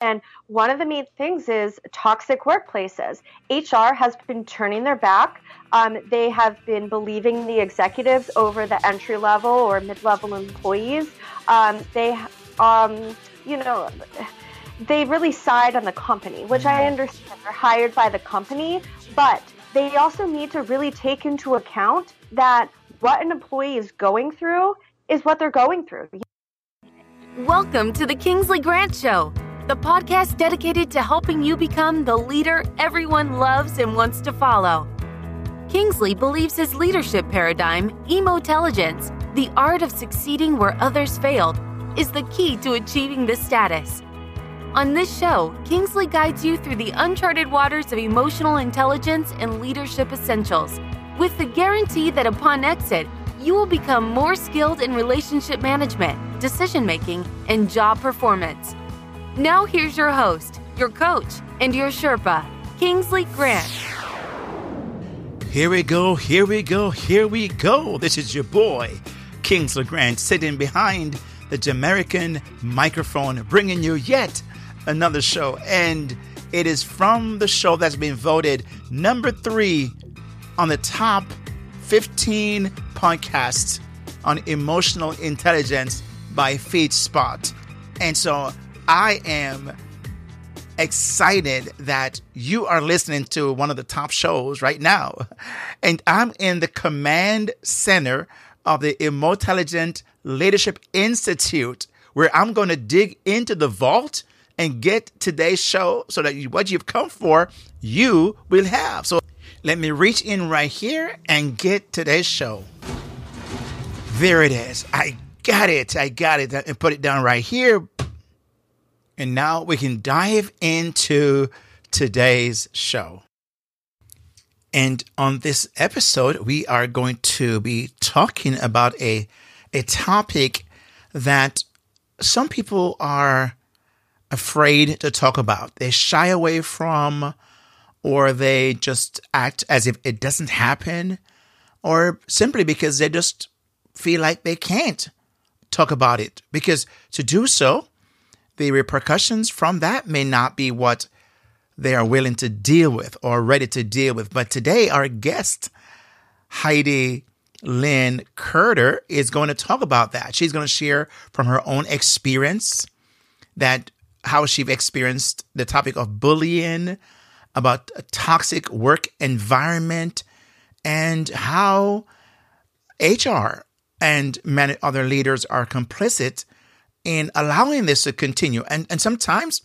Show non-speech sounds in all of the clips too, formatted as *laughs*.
And one of the main things is toxic workplaces. HR has been turning their back. Um, they have been believing the executives over the entry level or mid level employees. Um, they, um, you know, they really side on the company, which I mm-hmm. understand. They're hired by the company, but they also need to really take into account that what an employee is going through is what they're going through. Welcome to the Kingsley Grant Show the podcast dedicated to helping you become the leader everyone loves and wants to follow. Kingsley believes his leadership paradigm, emotelligence, the art of succeeding where others failed, is the key to achieving this status. On this show, Kingsley guides you through the uncharted waters of emotional intelligence and leadership essentials, with the guarantee that upon exit, you will become more skilled in relationship management, decision making, and job performance. Now, here's your host, your coach, and your Sherpa, Kingsley Grant. Here we go, here we go, here we go. This is your boy, Kingsley Grant, sitting behind the Jamaican microphone, bringing you yet another show. And it is from the show that's been voted number three on the top 15 podcasts on emotional intelligence by FeedSpot. And so I am excited that you are listening to one of the top shows right now. And I'm in the command center of the Emotelligent Leadership Institute, where I'm going to dig into the vault and get today's show so that what you've come for, you will have. So let me reach in right here and get today's show. There it is. I got it. I got it. And put it down right here. And now we can dive into today's show. And on this episode, we are going to be talking about a, a topic that some people are afraid to talk about. They shy away from, or they just act as if it doesn't happen, or simply because they just feel like they can't talk about it. Because to do so, the repercussions from that may not be what they are willing to deal with or ready to deal with. But today, our guest, Heidi Lynne Kurter, is going to talk about that. She's going to share from her own experience that how she experienced the topic of bullying, about a toxic work environment, and how HR and many other leaders are complicit in allowing this to continue. And, and sometimes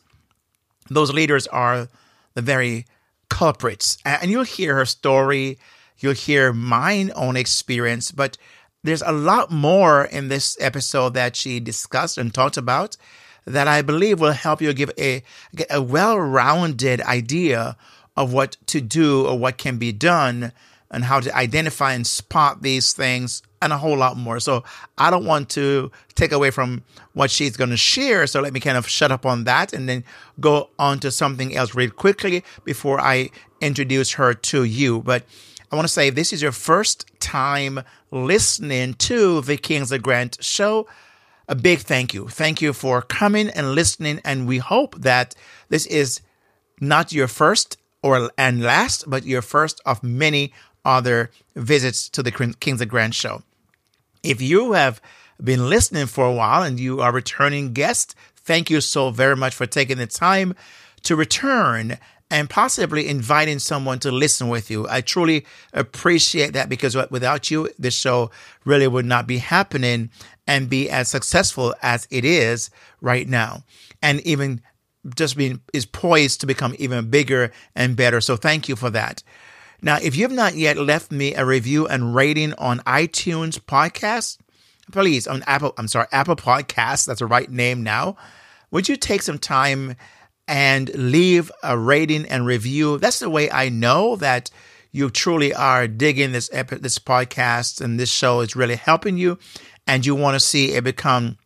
those leaders are the very culprits. And you'll hear her story, you'll hear mine own experience, but there's a lot more in this episode that she discussed and talked about that I believe will help you give a, a well-rounded idea of what to do or what can be done and how to identify and spot these things and a whole lot more. So I don't want to take away from what she's going to share. So let me kind of shut up on that and then go on to something else real quickly before I introduce her to you. But I want to say if this is your first time listening to the Kingsley Grant show. A big thank you. Thank you for coming and listening. And we hope that this is not your first or and last, but your first of many other visits to the Kingsley Grant show. If you have been listening for a while and you are returning guest, thank you so very much for taking the time to return and possibly inviting someone to listen with you. I truly appreciate that because without you, this show really would not be happening and be as successful as it is right now. And even just being is poised to become even bigger and better. So thank you for that. Now, if you have not yet left me a review and rating on iTunes podcast, please on Apple, I'm sorry, Apple Podcasts, that's the right name now. Would you take some time and leave a rating and review? That's the way I know that you truly are digging this this podcast and this show is really helping you and you want to see it become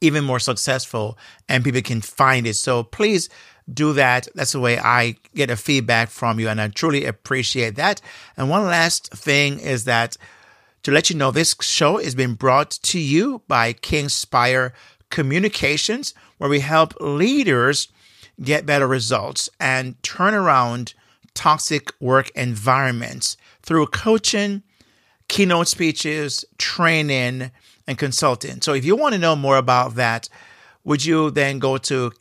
even more successful and people can find it. So please do that. That's the way I get a feedback from you, and I truly appreciate that. And one last thing is that to let you know, this show is being brought to you by Kingspire Communications, where we help leaders get better results and turn around toxic work environments through coaching, keynote speeches, training, and consulting. So if you want to know more about that, would you then go to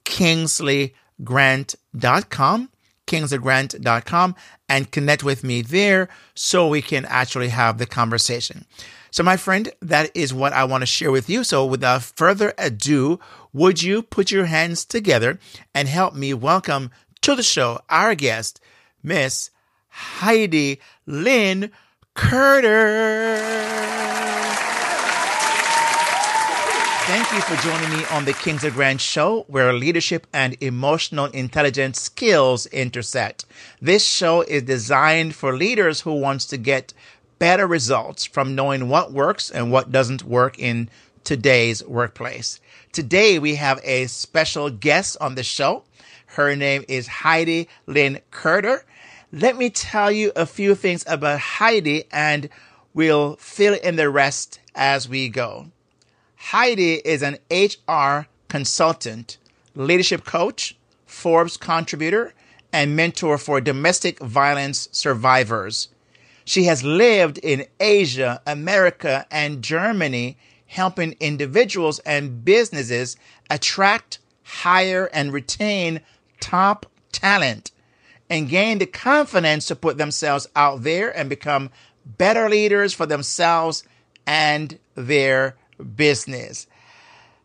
kingsleygrant.com, kingsleygrant.com, and connect with me there so we can actually have the conversation. So, my friend, that is what I want to share with you. So, without further ado, would you put your hands together and help me welcome to the show our guest, Miss Heidi Lynne Kurter. Thank you for joining me on the Kingsley Grant Show, where leadership and emotional intelligence skills intersect. This show is designed for leaders who wants to get better results from knowing what works and what doesn't work in today's workplace. Today we have a special guest on the show. Her name is Heidi Lynne Kurter. Let me tell you a few things about Heidi and we'll fill in the rest as we go. Heidi is an HR consultant, leadership coach, Forbes contributor, and mentor for domestic violence survivors. She has lived in Asia, America, and Germany, helping individuals and businesses attract, hire, and retain top talent and gain the confidence to put themselves out there and become better leaders for themselves and their business.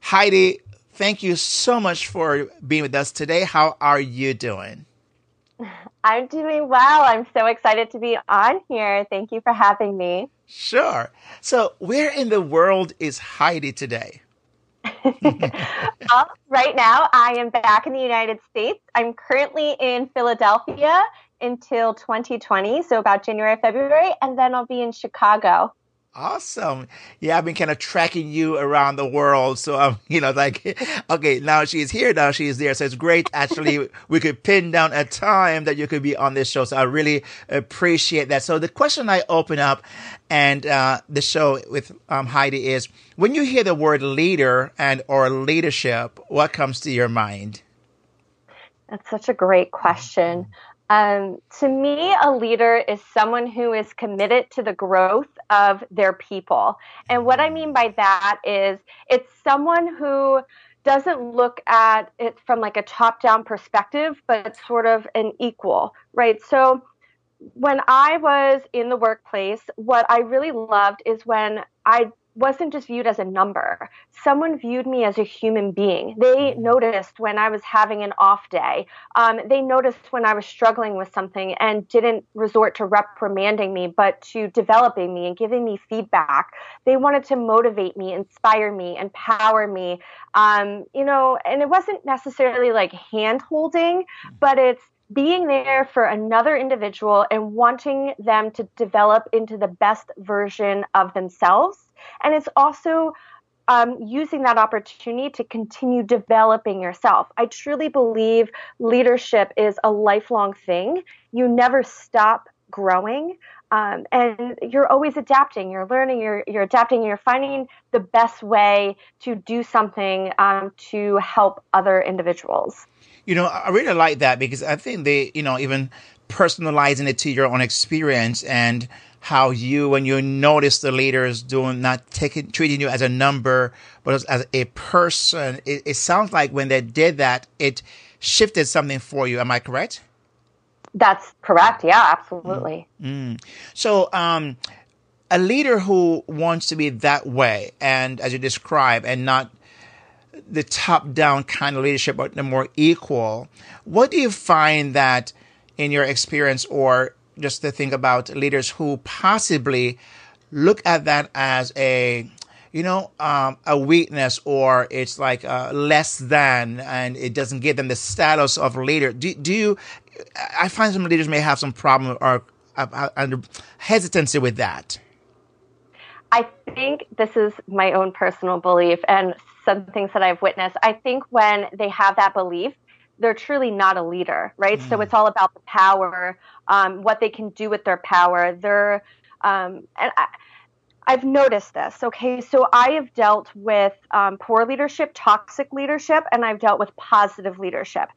Heidi, thank you so much for being with us today. How are you doing? *laughs* I'm doing well. I'm so excited to be on here. Thank you for having me. Sure. So, where in the world is Heidi today? *laughs* well, right now, I am back in the United States. I'm currently in Philadelphia until 2020, so about January, February, and then I'll be in Chicago. Awesome. Yeah, I've been kind of tracking you around the world. So I'm, *laughs* you know, like, okay, now she's here, now she's there. So it's great. Actually, we could pin down a time that you could be on this show. So I really appreciate that. So the question I open up and uh, the show with um, Heidi is when you hear the word leader and or leadership, what comes to your mind? That's such a great question. Um, to me, a leader is someone who is committed to the growth of their people. And what I mean by that is it's someone who doesn't look at it from like a top down perspective, but it's sort of an equal, right? So when I was in the workplace, what I really loved is when I wasn't just viewed as a number. Someone viewed me as a human being. They noticed when I was having an off day. Um, they noticed when I was struggling with something and didn't resort to reprimanding me, but to developing me and giving me feedback. They wanted to motivate me, inspire me, empower me. Um, you know, and it wasn't necessarily like hand holding, but it's being there for another individual and wanting them to develop into the best version of themselves and it's also um, using that opportunity to continue developing yourself. I truly believe leadership is a lifelong thing. You never stop growing. Um, and you're always adapting you're learning you're, you're adapting you're finding the best way to do something um, to help other individuals you know i really like that because i think they you know even personalizing it to your own experience and how you, when you notice the leaders doing, not taking, treating you as a number, but as, as a person, it, it sounds like when they did that, it shifted something for you. Am I correct? That's correct. Yeah, absolutely. Mm. So, um, a leader who wants to be that way, and as you describe, and not the top down kind of leadership, but the more equal, what do you find that in your experience or just to think about leaders who possibly look at that as a you know um, a weakness or it's like uh, less than and it doesn't give them the status of leader. Do, do you i find some leaders may have some problem or uh, uh hesitancy with that. I think this is my own personal belief and some things that i've witnessed. I think when they have that belief they're truly not a leader, right? Mm. So it's all about the power, um, what they can do with their power. They're, um, and I, I've noticed this. Okay, so I have dealt with um, poor leadership, toxic leadership, and I've dealt with positive leadership.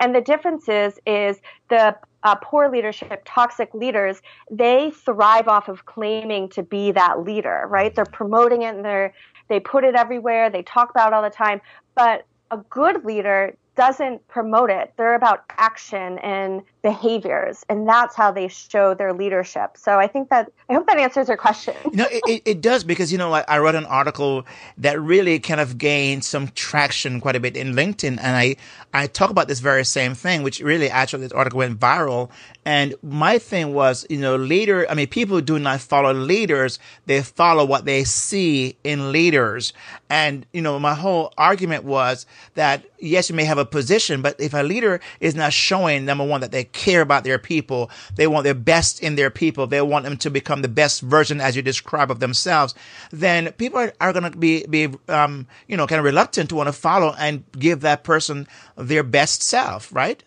And the difference is, is the uh, poor leadership, toxic leaders, they thrive off of claiming to be that leader, right? They're promoting it and they're, they put it everywhere. They talk about it all the time. But a good leader doesn't promote it. They're about action and behaviors, and that's how they show their leadership. So I think that I hope that answers your question. *laughs* no, it, it does because you know, like I wrote an article that really kind of gained some traction quite a bit in LinkedIn, and I I talk about this very same thing, which really actually this article went viral. And my thing was, you know, leader. I mean, people do not follow leaders; they follow what they see in leaders. And you know, my whole argument was that yes, you may have a position, but if a leader is not showing number one that they care about their people. They want their best in their people. They want them to become the best version, as you describe, of themselves. Then people are, are going to be, be, um, you know, kind of reluctant to want to follow and give that person their best self, right?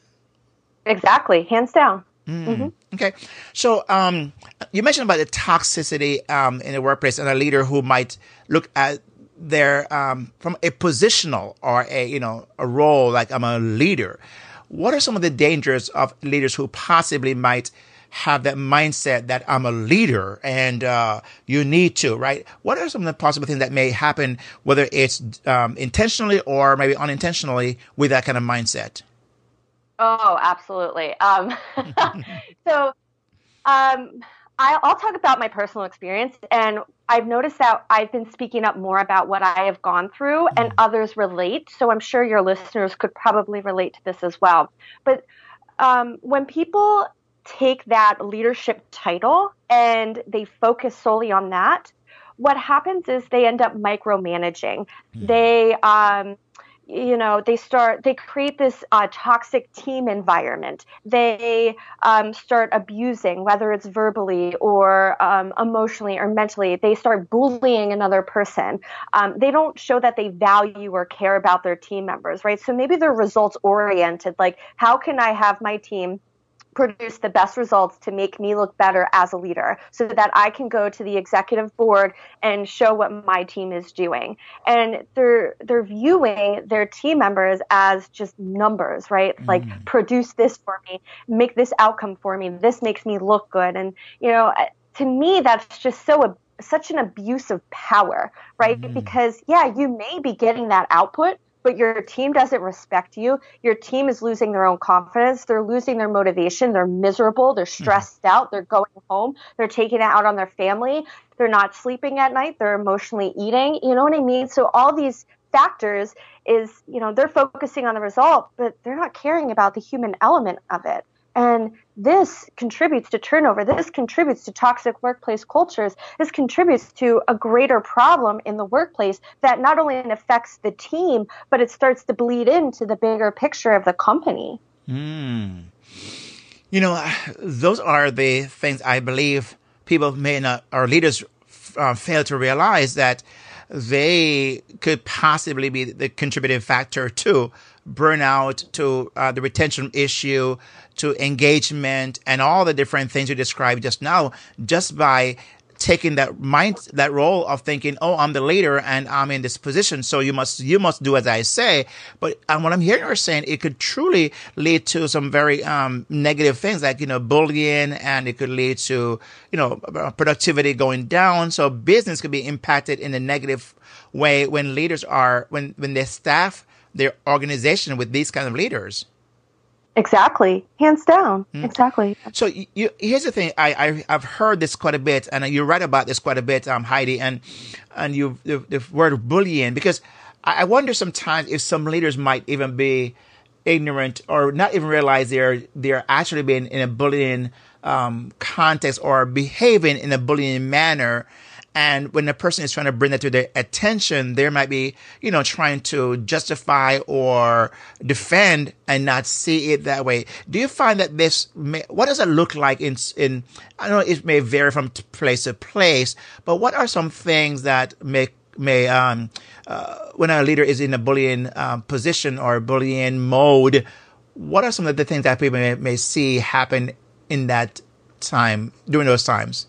Exactly. Hands down. Mm. Mm-hmm. Okay. So, um, you mentioned about the toxicity, um, in the workplace and a leader who might look at their, um, from a positional or a, you know, a role like I'm a leader what are some of the dangers of leaders who possibly might have that mindset that I'm a leader and uh, you need to, right? What are some of the possible things that may happen, whether it's um, intentionally or maybe unintentionally, with that kind of mindset? Oh, absolutely. Um, *laughs* so, um, I'll talk about my personal experience, and I've noticed that I've been speaking up more about what I have gone through, and mm-hmm. others relate. So I'm sure your listeners could probably relate to this as well. But um, when people take that leadership title and they focus solely on that, what happens is they end up micromanaging. Mm-hmm. They um, you know they start they create this uh, toxic team environment. They um, start abusing whether it's verbally or um, emotionally or mentally. They start bullying another person. Um, they don't show that they value or care about their team members right? So maybe they're results oriented like how can i have my team produce the best results to make me look better as a leader so that I can go to the executive board and show what my team is doing. And they're they're viewing their team members as just numbers, right? Mm. Like produce this for me, make this outcome for me. This makes me look good. And you know, to me that's just so such an abuse of power, right? Mm. Because yeah, you may be getting that output, but your team doesn't respect you. Your team is losing their own confidence. They're losing their motivation. They're miserable. They're mm-hmm. stressed mm-hmm. out. They're going home. They're taking it out on their family. They're not sleeping at night. They're emotionally eating. You know what I mean? So all these factors is, you know, they're focusing on the result, but they're not caring about the human element of it. And this contributes to turnover. This contributes to toxic workplace cultures. This contributes to a greater problem in the workplace that not only affects the team, but it starts to bleed into the bigger picture of the company. Mm. You know, those are the things I believe people may not, or leaders uh, fail to realize that they could possibly be the contributing factor to burnout, to uh, the retention issue, to engagement, and all the different things you described just now, just by taking that mind that role of thinking oh i'm the leader and i'm in this position so you must you must do as i say. But um, what i'm hearing you're saying it could truly lead to some very um, negative things like you know bullying and it could lead to you know productivity going down. So business could be impacted in a negative way when leaders are when when their staff their organization with these kind of leaders. Exactly, hands down. Mm. Exactly. So you, you, here's the thing. I, I have heard this quite a bit, and you write about this quite a bit, um, Heidi, and and you the, the word bullying because I, I wonder sometimes if some leaders might even be ignorant or not even realize they're they're actually being in a bullying um, context or behaving in a bullying manner and when a person is trying to bring that to their attention, they might be, you know, trying to justify or defend and not see it that way. Do you find that this, may, what does it look like in, in, I know it may vary from place to place, but what are some things that may, may, um, uh, when a leader is in a bullying um, position or bullying mode, what are some of the things that people may, may see happen in that time, during those times?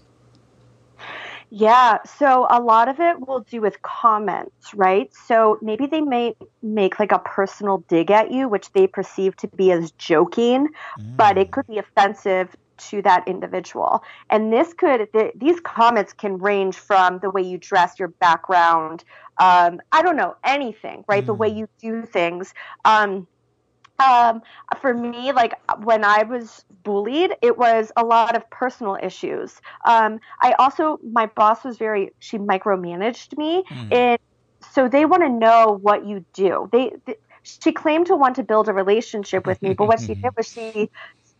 Yeah, so a lot of it will do with comments, right? So maybe they may make like a personal dig at you, which they perceive to be as joking, mm. but it could be offensive to that individual. And this could, th- these comments can range from the way you dress, your background, um, I don't know, anything, right? Mm. The way mm. you do things. Um, um, for me, like when I was bullied, it was a lot of personal issues. Um, I also, my boss was very, she micromanaged me, mm. and so they want to know what you do. They, they, she claimed to want to build a relationship with me, but what she did was she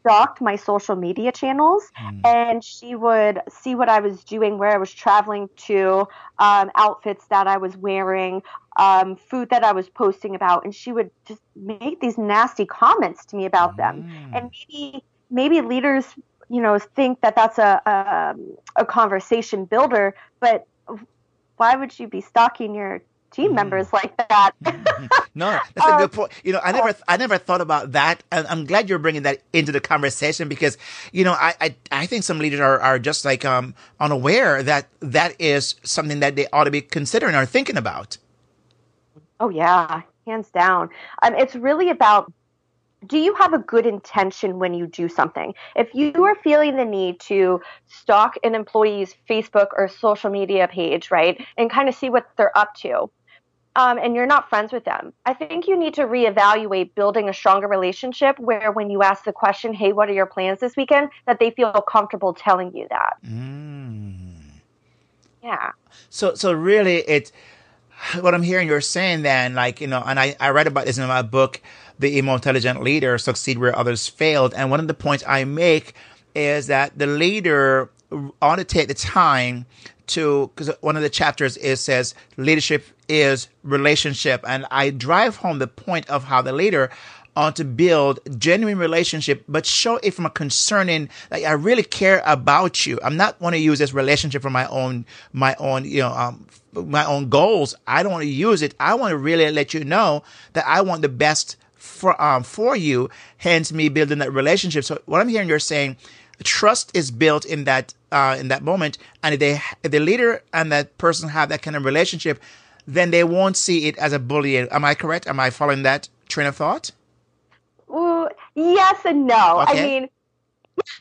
stalked my social media channels mm. and she would see what I was doing, where I was traveling to, um, outfits that I was wearing, um, food that I was posting about, and she would just make these nasty comments to me about them. Mm. And maybe maybe leaders, you know, think that that's a, a a conversation builder, but why would you be stalking your team mm. members like that. *laughs* no, that's a good point. You know, I never, I never thought about that. And I'm glad you're bringing that into the conversation because, you know, I, I, I think some leaders are, are just like, um, unaware that that is something that they ought to be considering or thinking about. Oh yeah, hands down. Um, it's really about do you have a good intention when you do something? If you are feeling the need to stalk an employee's Facebook or social media page, right, and kind of see what they're up to, um, and you're not friends with them, I think you need to reevaluate building a stronger relationship where when you ask the question, hey, what are your plans this weekend, that they feel comfortable telling you that. Mm. Yeah. So, so really, it's what I'm hearing you're saying then, like, you know, and I, I read about this in my book, The Emotelligent Leader Succeed Where Others Failed. And one of the points I make is that the leader ought to take the time to because one of the chapters is says leadership is relationship. And i drive home the point of how the leader ought to build genuine relationship but show it from a concerning like i really care about you. I'm not want to use this relationship for my own my own you know um, my own goals. I don't want to use it. I want to really let you know that i want the best for um for you hence me building that relationship. So what i'm hearing you're saying trust is built in that uh, in that moment, and if they if the leader and that person have that kind of relationship, then they won't see it as a bullying. Am I correct? Am I following that train of thought? Ooh, yes and no. Okay. I mean,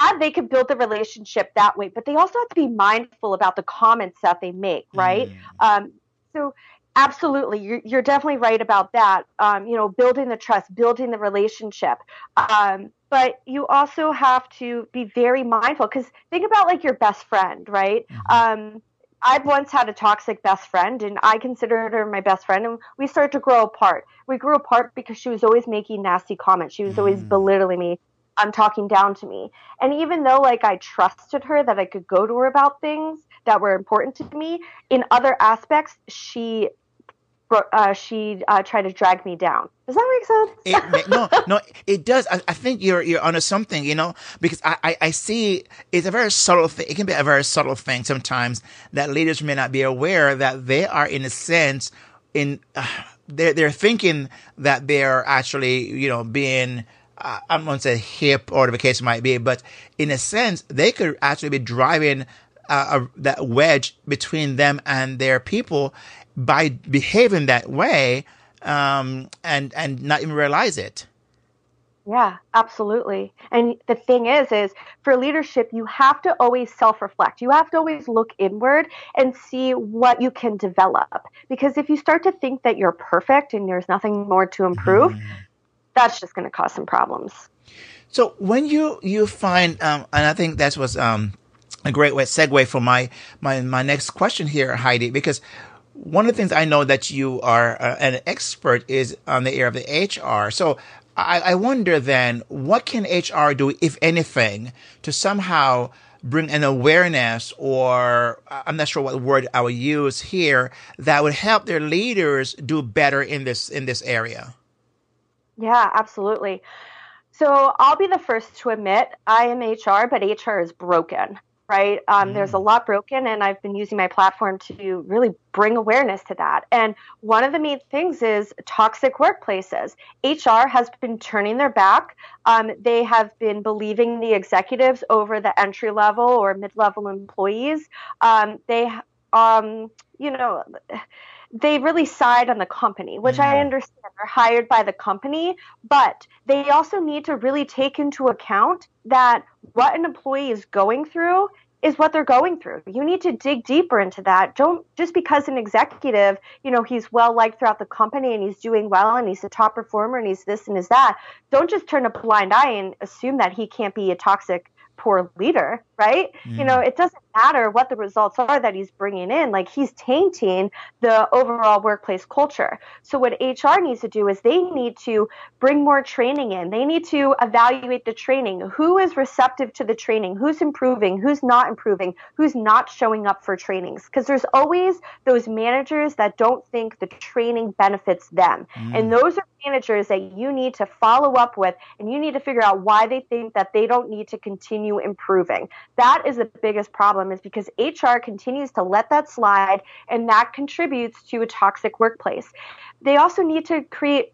yeah, they could build the relationship that way, but they also have to be mindful about the comments that they make, right? Mm. Um, so absolutely you're, you're definitely right about that um, you know building the trust building the relationship um, but you also have to be very mindful because think about like your best friend right mm-hmm. um, i've once had a toxic best friend and i considered her my best friend and we started to grow apart we grew apart because she was always making nasty comments she was always mm. belittling me I'm talking down to me. And even though like I trusted her that I could go to her about things that were important to me, in other aspects she uh, she uh, tried to drag me down. Does that make sense? it, no, no, it does. I, I, think you're you're onto something, you know, because I, I, I, see it's a very subtle thing. It can be a very subtle thing sometimes that leaders may not be aware that they are, in a sense, in uh, they're they're thinking that they're actually, you know, being. Uh, I'm going to say hip or whatever the case might be, but in a sense, they could actually be driving uh, a, that wedge between them and their people by behaving that way um, and and not even realize it. Yeah, absolutely. And the thing is, is for leadership, you have to always self-reflect. You have to always look inward and see what you can develop. Because if you start to think that you're perfect and there's nothing more to improve, mm. that's just going to cause some problems. So when you you find, um, and I think that was um, a great way segue for my my my next question here, Heidi, because one of the things I know that you are uh, an expert is on the area of the HR. So I, I wonder then, what can HR do, if anything, to somehow bring an awareness or I'm not sure what word I would use here that would help their leaders do better in this in this area. Yeah, absolutely. So I'll be the first to admit I am HR, but HR is broken right? Um, mm. There's a lot broken, and I've been using my platform to really bring awareness to that. And one of the main things is toxic workplaces. HR has been turning their back. Um, they have been believing the executives over the entry level or mid level employees. Um, they um, you know, they really side on the company, which. I understand. They're hired by the company, but they also need to really take into account that what an employee is going through is what they're going through. You need to dig deeper into that. Don't just because an executive, you know, he's well liked throughout the company and he's doing well and he's a top performer and he's this and is that. Don't just turn a blind eye and assume that he can't be a toxic poor leader, right? Mm. You know, it doesn't matter what the results are that he's bringing in. Like he's tainting the overall workplace culture. So what HR needs to do is they need to bring more training in. They need to evaluate the training. Who is receptive to the training? Who's improving? Who's not improving? Who's not showing up for trainings? Because there's always those managers that don't think the training benefits them. Mm. And those are managers that you need to follow up with and you need to figure out why they think that they don't need to continue improving. That is the biggest problem is because HR continues to let that slide and that contributes to a toxic workplace. They also need to create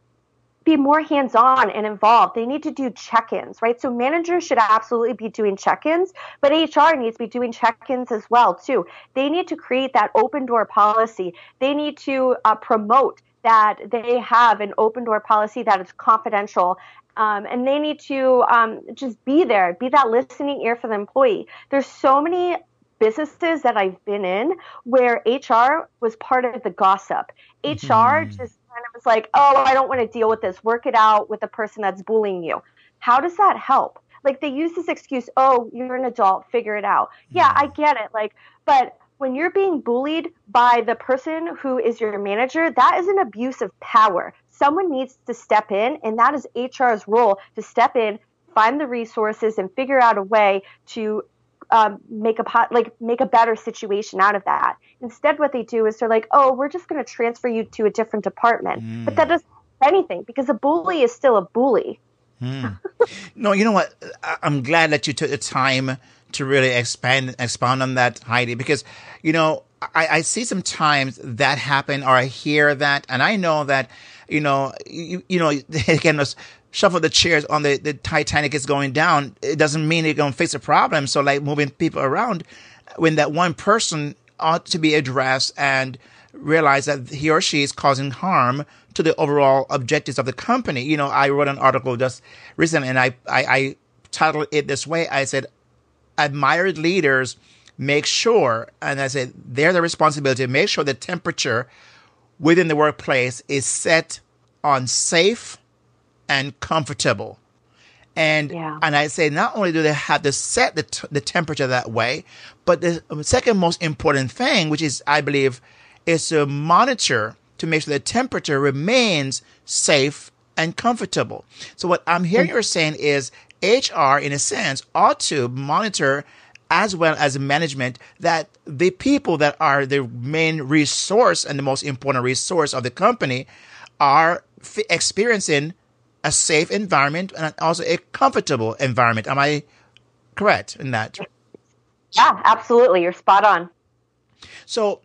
be more hands-on and involved. They need to do check-ins, right? So managers should absolutely be doing check-ins, but HR needs to be doing check-ins as well too. They need to create that open door policy. They need to uh, promote that they have an open door policy that is confidential um, and they need to um, just be there, be that listening ear for the employee. There's so many businesses that I've been in where HR was part of the gossip. HR mm-hmm. just kind of was like, oh, I don't want to deal with this. Work it out with the person that's bullying you. How does that help? Like they use this excuse, oh, you're an adult, figure it out. Yeah, I get it. Like, but when you're being bullied by the person who is your manager, that is an abuse of power. Someone needs to step in, and that is HR's role to step in, find the resources, and figure out a way to um, make a pot, like make a better situation out of that. Instead, what they do is they're like, "Oh, we're just going to transfer you to a different department," mm. but that doesn't anything because a bully is still a bully. Mm. *laughs* no, you know what? I'm glad that you took the time to really expand expand on that, Heidi, because you know I, I see sometimes that happen or I hear that, and I know that you know you, you know *laughs* can just shuffle the chairs on the the Titanic is going down. It doesn't mean they're going to fix a problem. So like moving people around when that one person ought to be addressed and realize that he or she is causing harm to the overall objectives of the company. You know, I wrote an article just recently and I, I, I titled it this way. I said, admired leaders make sure, and I said they're the responsibility, make sure the temperature within the workplace is set on safe and comfortable. And yeah. and I say not only do they have to set the, t- the temperature that way, but the second most important thing, which is I believe, is to monitor to make sure the temperature remains safe and comfortable. So what I'm hearing mm-hmm. you're saying is HR, in a sense, ought to monitor as well as management that the people that are the main resource and the most important resource of the company are f- experiencing a safe environment and also a comfortable environment. Am I correct in that? Yeah, absolutely. You're spot on. So,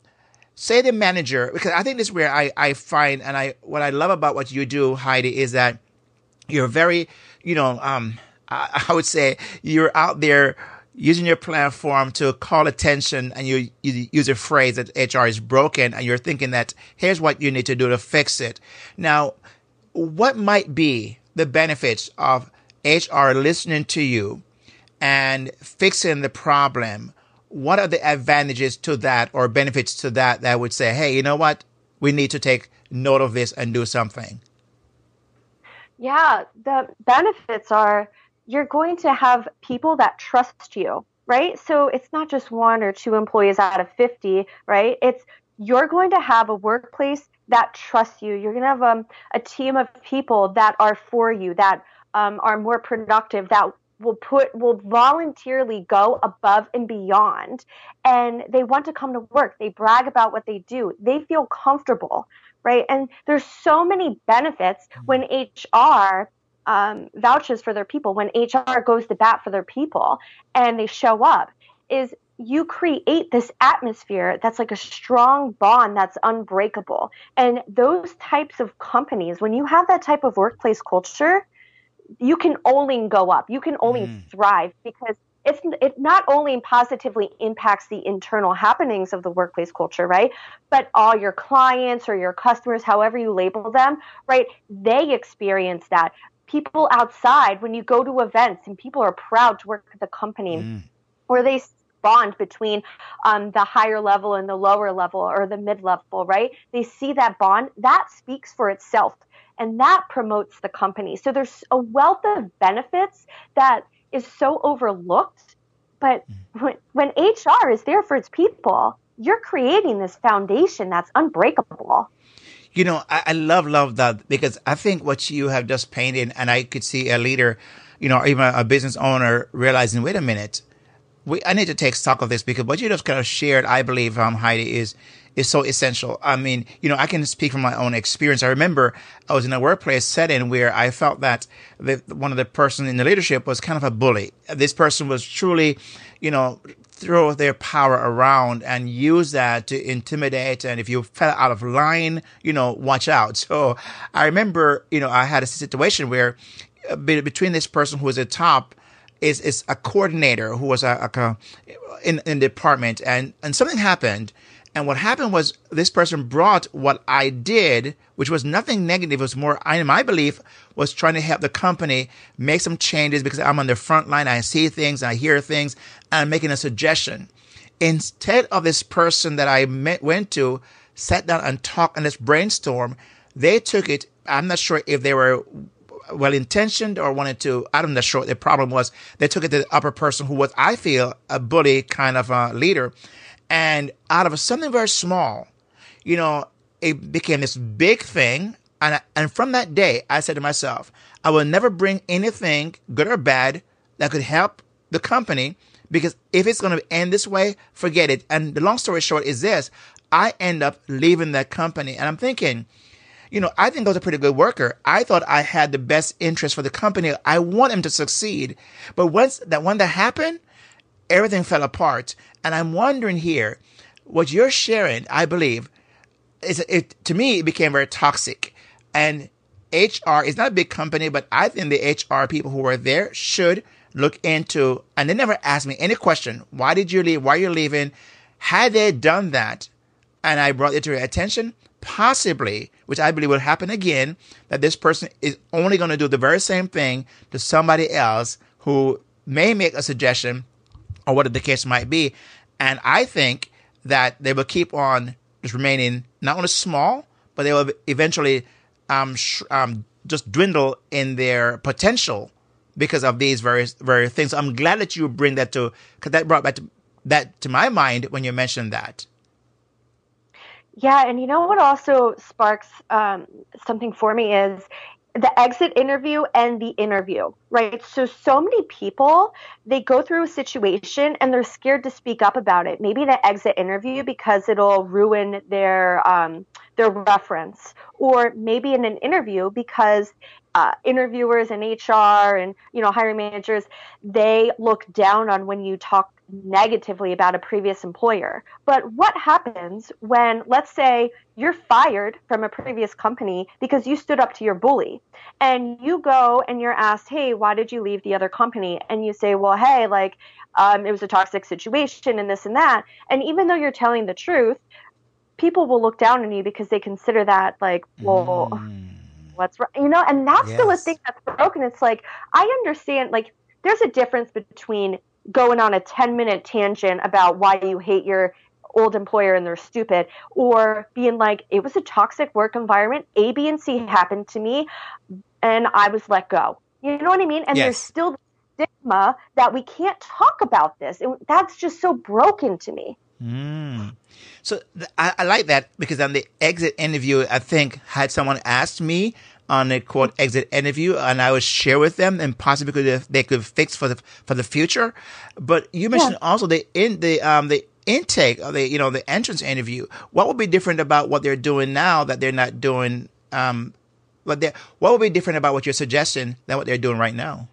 say the manager, because I think this is where I, I find, and I what I love about what you do, Heidi, is that you're very, you know, um, I, I would say you're out there using your platform to call attention and you, you, use a phrase that HR is broken and you're thinking that here's what you need to do to fix it. Now, what might be the benefits of HR listening to you and fixing the problem? What are the advantages to that or benefits to that that would say, hey, you know what? We need to take note of this and do something? Yeah, the benefits are you're going to have people that trust you, right? So it's not just one or two employees out of 50, right? It's you're going to have a workplace that trusts you. You're going to have um, a team of people that are for you, that um, are more productive, that will put will voluntarily go above and beyond and they want to come to work. They brag about what they do. They feel comfortable right? And there's so many benefits when hr um, vouches for their people, when HR goes to bat for their people and they show up, is you create this atmosphere that's like a strong bond that's unbreakable. And those types of companies, when you have that type of workplace culture, you can only go up. You can only mm. thrive because it's it not only positively impacts the internal happenings of the workplace culture, right? But all your clients or your customers, however you label them, right? They experience that. People outside, when you go to events and people are proud to work at the company, mm. where they bond between um, the higher level and the lower level or the mid level, right? They see that bond. That speaks for itself and that promotes the company. So there's a wealth of benefits that is so overlooked. But mm-hmm. when, when HR is there for its people, you're creating this foundation that's unbreakable. You know, I, I, love, love that because I think what you have just painted, and I could see a leader, you know, even a business owner realizing, wait a minute, we, I need to take stock of this because what you just kind of shared, I believe, um, Heidi, is is so essential. I mean, you know, I can speak from my own experience. I remember I was in a workplace setting where I felt that the, one of the person in the leadership was kind of a bully. This person was truly, you know, throw their power around and use that to intimidate. And if you fell out of line, you know, watch out. *laughs* So I remember, you know, I had a situation where uh, between this person who was at top is, is a coordinator who was a, a in, in the department and, and something happened and what happened was this person brought what I did, which was nothing negative. It was more, I in my belief, was trying to help the company make some changes because I'm on the front line. I see things, I hear things, and I'm making a suggestion. Instead of this person that I met, went to, sat down and talked and let's brainstorm, they took it. I'm not sure if they were well intentioned or wanted to. I'm not sure. The problem was they took it to the upper person who was, I feel, a bully kind of a leader and out of something very small, you know, it became this big thing. And, and from that day, I said to myself, I will never bring anything, good or bad, that could help the company because if it's going to end this way, forget it. And the long story short is this I end up leaving that company. And I'm thinking, you know, I think I was a pretty good worker. I thought I had the best interest for the company. I want him to succeed. But once that when that happened, everything fell apart. And I'm wondering here, what you're sharing, I believe, is it to me it became very toxic. And HR is not a big company, but I think the HR people who are there should look into and they never asked me any question. Why did you leave? Why are you leaving? Had they done that and I brought it to their attention, possibly, which I believe will happen again, that this person is only going to do the very same thing to somebody else who may make a suggestion or whatever the case might be. And I think that they will keep on just remaining not only small, but they will eventually um, sh- um, just dwindle in their potential because of these various various things. So I'm glad that you bring that to because that brought back to, that to my mind when you mentioned that. Yeah, and you know what also sparks um, something for me is the exit interview and the interview, right? So, so many people, they go through a situation and they're scared to speak up about it. Maybe the exit interview because it'll ruin their, um, their reference, or maybe in an interview because uh, interviewers and HR and you know hiring managers they look down on when you talk negatively about a previous employer. But what happens when, let's say, you're fired from a previous company because you stood up to your bully and you go and you're asked, hey, why did you leave the other company? And you say, well, hey, like, um, it was a toxic situation and this and that. And even though you're telling the truth, people will look down on you because they consider that like, well, mm. what's wrong? You know, and that's yes. still a thing that's broken. It's like, I understand, like, there's a difference between going on a 10 minute tangent about why you hate your old employer and they're stupid or being like it was a toxic work environment a b and c happened to me and i was let go you know what i mean and yes. there's still stigma that we can't talk about this it, that's just so broken to me mm. so th- I, I like that because on the exit interview i think had someone asked me on a quote exit interview and I would share with them and possibly could they could fix for the for the future. But you mentioned yeah. also the in the um the intake of the you know the entrance interview. What would be different about what they're doing now that they're not doing um what they what would be different about what you're suggesting than what they're doing right now?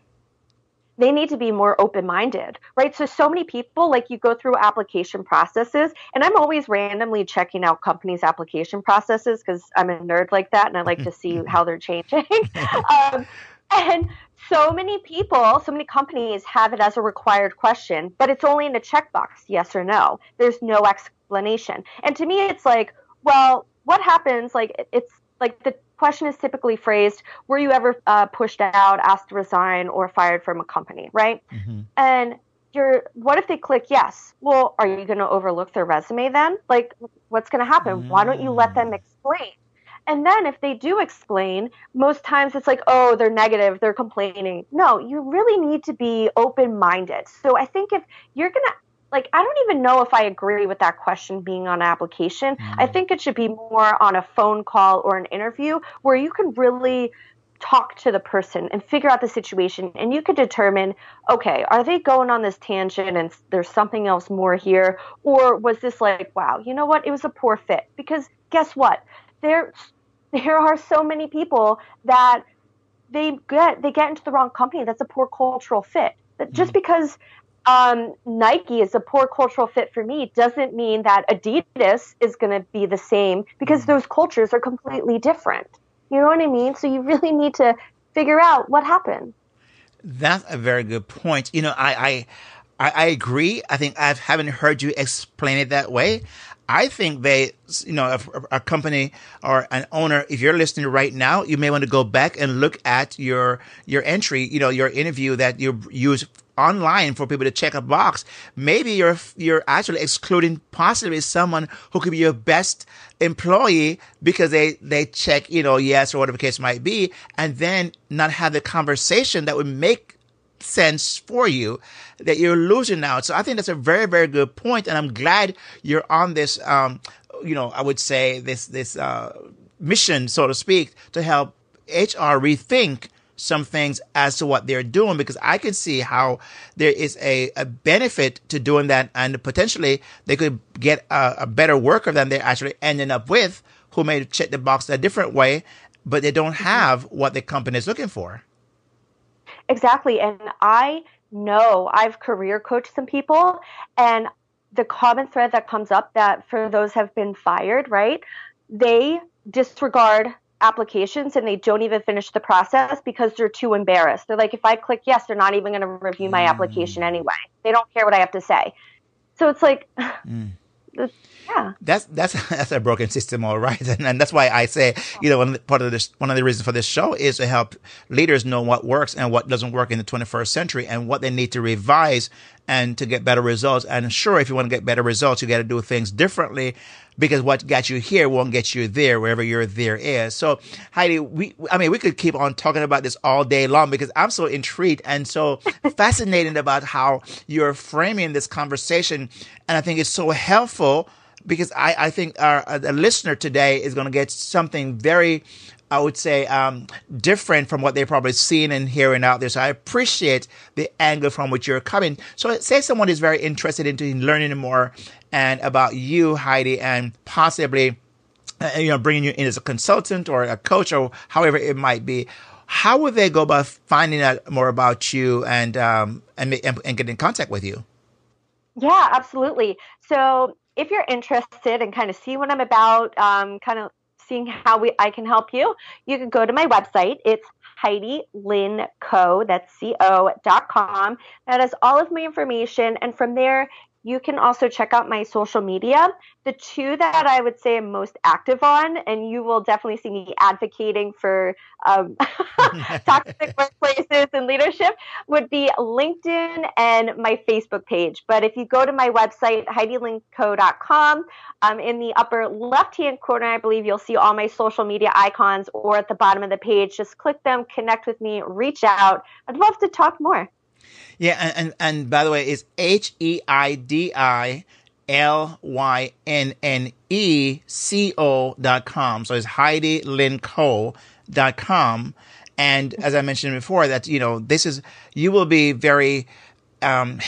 they need to be more open minded, right? So, so many people, like you go through application processes, and I'm always randomly checking out companies' application processes because I'm a nerd like that and I like to see *laughs* how they're changing. *laughs* um, and so many people, so many companies have it as a required question, but it's only in a checkbox, yes or no. There's no explanation. And to me, it's like, well, what happens? Like, it's like the question is typically phrased, were you ever uh, pushed out, asked to resign, or fired from a company, right? Mm-hmm. And you're, what if they click yes? Well, are you going to overlook their resume then? Like, what's going to happen? Mm-hmm. Why don't you let them mm. explain? And then if they do explain, most times it's like, oh, they're negative, they're complaining. No, you really need to be open minded. So I think if you're going to, like, I don't even know if I agree with that question being on application. Mm. I think it should be more on a phone call or an interview where you can really talk to the person and figure out the situation and you could determine okay are they going on this tangent and there's something else more here or was this like wow you know what it was a poor fit because guess what there *laughs* there are so many people that they get they get into the wrong company. That's a poor cultural fit. That just mm-hmm. because um, Nike is a poor cultural fit for me doesn't mean that Adidas is going to be the same because those cultures are completely different. You know what I mean? So you really need to figure out what happened. That's a very good point. You know, I I, I agree. I think I haven't heard you explain it that way. I think they, you know, a, a, company or an owner, if you're listening right now, you may want to go back and look at your, your entry, you know, your interview that you use online for people to check a box. Maybe you're, you're actually excluding possibly someone who could be your best employee because they, they check, you know, yes or whatever case might be, and then not have the conversation that would make sense for you that you're losing out. So I think that's a very, very good point, and I'm glad you're on this. Um, you know, I would say this this uh, mission, so to speak, to help HR rethink some things as to what they're doing because I can see how there is a, a benefit to doing that and potentially they could get a, a better worker than they're actually ending up with who may check the box a different way, but they don't mm-hmm. have what the company is looking for. Exactly. And I know I've career coached some people, and the common thread that comes up that for those have been fired, right? They disregard applications and they don't even finish the process because they're too embarrassed. They're like, if I click yes, they're not even going to review my mm. application anyway. They don't care what I have to say. So it's like, *sighs* mm. yeah that's that's *laughs* that's a broken system all right *laughs* and, and that's why i say you know one part of this one of the reasons for this show is to help leaders know what works and what doesn't work in the 21st century and what they need to revise and to get better results and sure if you want to get better results you got to do things differently because what got you here won't get you there wherever your there is. So Heidi, we, I mean, we could keep on talking about this all day long because I'm so intrigued and so *laughs* fascinated about how you're framing this conversation. And I think it's so helpful because I, I think our, uh, the listener today is going to get something very, I would say, um, different from what they're probably seeing and hearing out there. So I appreciate the angle from which you're coming. So say someone is very interested into learning more and about you, Heidi, and possibly, uh, you know, bringing you in as a consultant or a coach or however it might be. How would they go about finding out more about you and um, and, and get in contact with you? Yeah, absolutely. So if you're interested and kind of see what I'm about, um, kind of seeing how we I can help you, you can go to my website. It's Heidi Lynne Co. That's C O dot com. That has all of my information, and from there you can also check out my social media. The two that I would say I'm most active on, and you will definitely see me advocating for um, *laughs* toxic *laughs* workplaces and leadership, would be LinkedIn and my Facebook page. But if you go to my website, HeidiLynneCo.com, um, in the upper left hand corner, I believe you'll see all my social media icons, or at the bottom of the page, just click them, connect with me, reach out. I'd love to talk more. Yeah, and, and, and by the way, it's H E I D I L Y N N E C O dot com. So it's Heidi Lynne Co dot com. And as I mentioned before, that you know, this is you will be very um,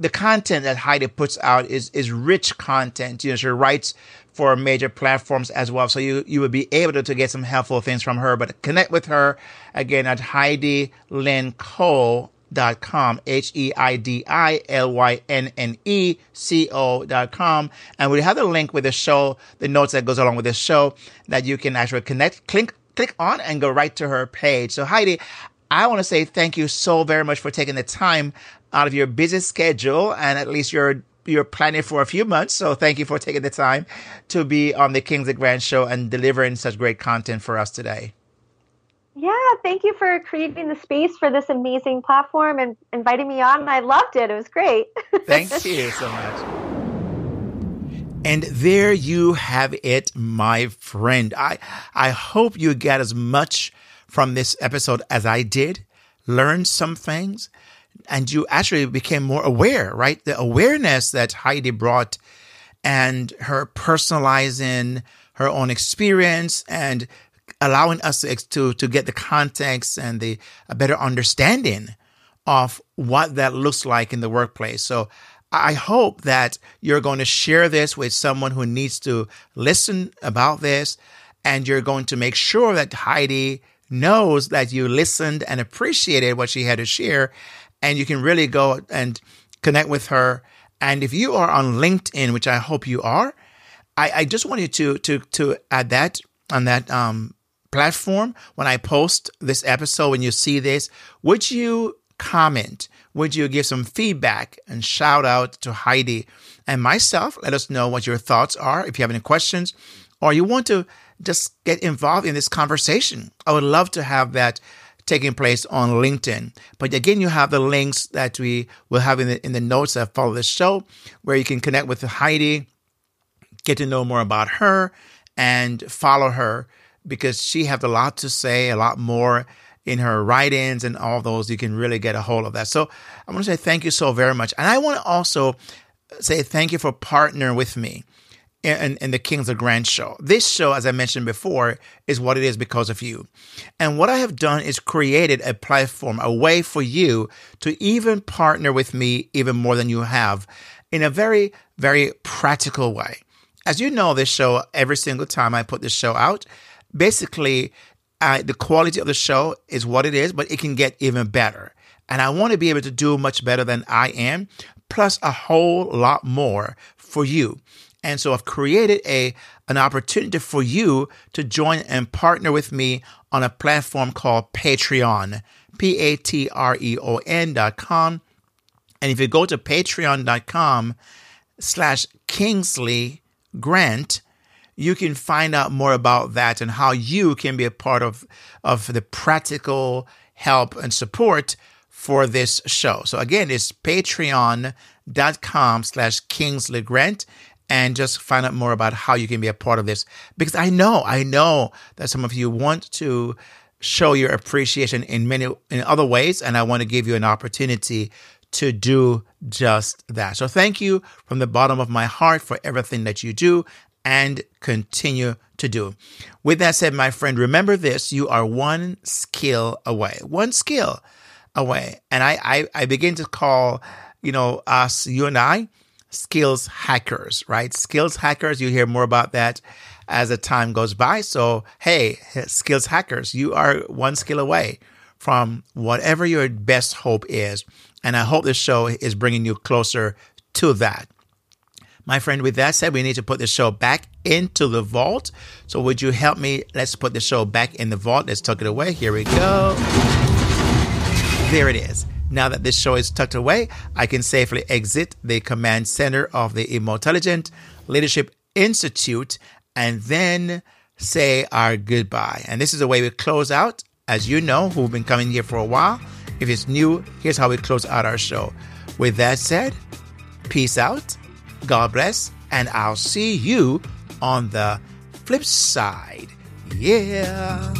the content that Heidi puts out is is rich content. You know, she writes for major platforms as well. So you, you would be able to, to get some helpful things from her, but connect with her again at Heidi Lynne Cole com h-e-i-d-i-l-y-n-n-e-c-o dot com and we have the link with the show the notes that goes along with the show that you can actually connect click click on and go right to her page so heidi I want to say thank you so very much for taking the time out of your busy schedule and at least you're you're planning for a few months. So thank you for taking the time to be on the Kingsley Grant show and delivering such great content for us today. Yeah, thank you for creating the space for this amazing platform and inviting me on. I loved it. It was great. *laughs* thank you so much. And there you have it, my friend. I I hope you get as much from this episode as I did, learned some things, and you actually became more aware, right? The awareness that Heidi brought and her personalizing her own experience and allowing us to, to, to get the context and the a better understanding of what that looks like in the workplace. So I hope that you're going to share this with someone who needs to listen about this and you're going to make sure that Heidi knows that you listened and appreciated what she had to share and you can really go and connect with her. And if you are on LinkedIn, which I hope you are, I, I just want you to to to add that on that um, platform when I post this episode. When you see this, would you comment? Would you give some feedback and shout out to Heidi and myself? Let us know what your thoughts are. If you have any questions, or you want to just get involved in this conversation, I would love to have that taking place on LinkedIn. But again, you have the links that we will have in the, in the notes that follow the show where you can connect with Heidi, get to know more about her, and follow her because she has a lot to say, a lot more in her write-ins and all those. You can really get a hold of that. So I want to say thank you so very much. And I want to also say thank you for partnering with me in, in the of Grant show. This show, as I mentioned before, is what it is because of you. And what I have done is created a platform, a way for you to even partner with me even more than you have in a very, very practical way. As you know, this show, every single time I put this show out, basically, the quality of the show is what it is, but it can get even better. And I want to be able to do much better than I am, plus a whole lot more for you. And so I've created a an opportunity for you to join and partner with me on a platform called Patreon, P A T R E O N dot com. And if you go to patreon.com slash Kingsley Grant, you can find out more about that and how you can be a part of, of the practical help and support for this show. So again, it's patreon.com slash Kingsley Grant and just find out more about how you can be a part of this. Because I know, I know that some of you want to show your appreciation in many in other ways, and I want to give you an opportunity to do just that. So thank you from the bottom of my heart for everything that you do and continue to do. With that said, my friend, remember this you are one skill away, one skill away. And I, I, I begin to call, you know, us, you and I, skills hackers, right? Skills hackers, you hear more about that as the time goes by. So, hey, skills hackers, you are one skill away from whatever your best hope is. And I hope this show is bringing you closer to that. My friend, with that said, we need to put the show back into the vault. So, would you help me? Let's put the show back in the vault. Let's tuck it away. Here we go. There it is. Now that this show is tucked away, I can safely exit the command center of the Emotelligent Leadership Institute and then say our goodbye. And this is the way we close out. As you know, who've been coming here for a while, if it's new, here's how we close out our show. With that said, peace out, God bless, and I'll see you on the flip side. Yeah.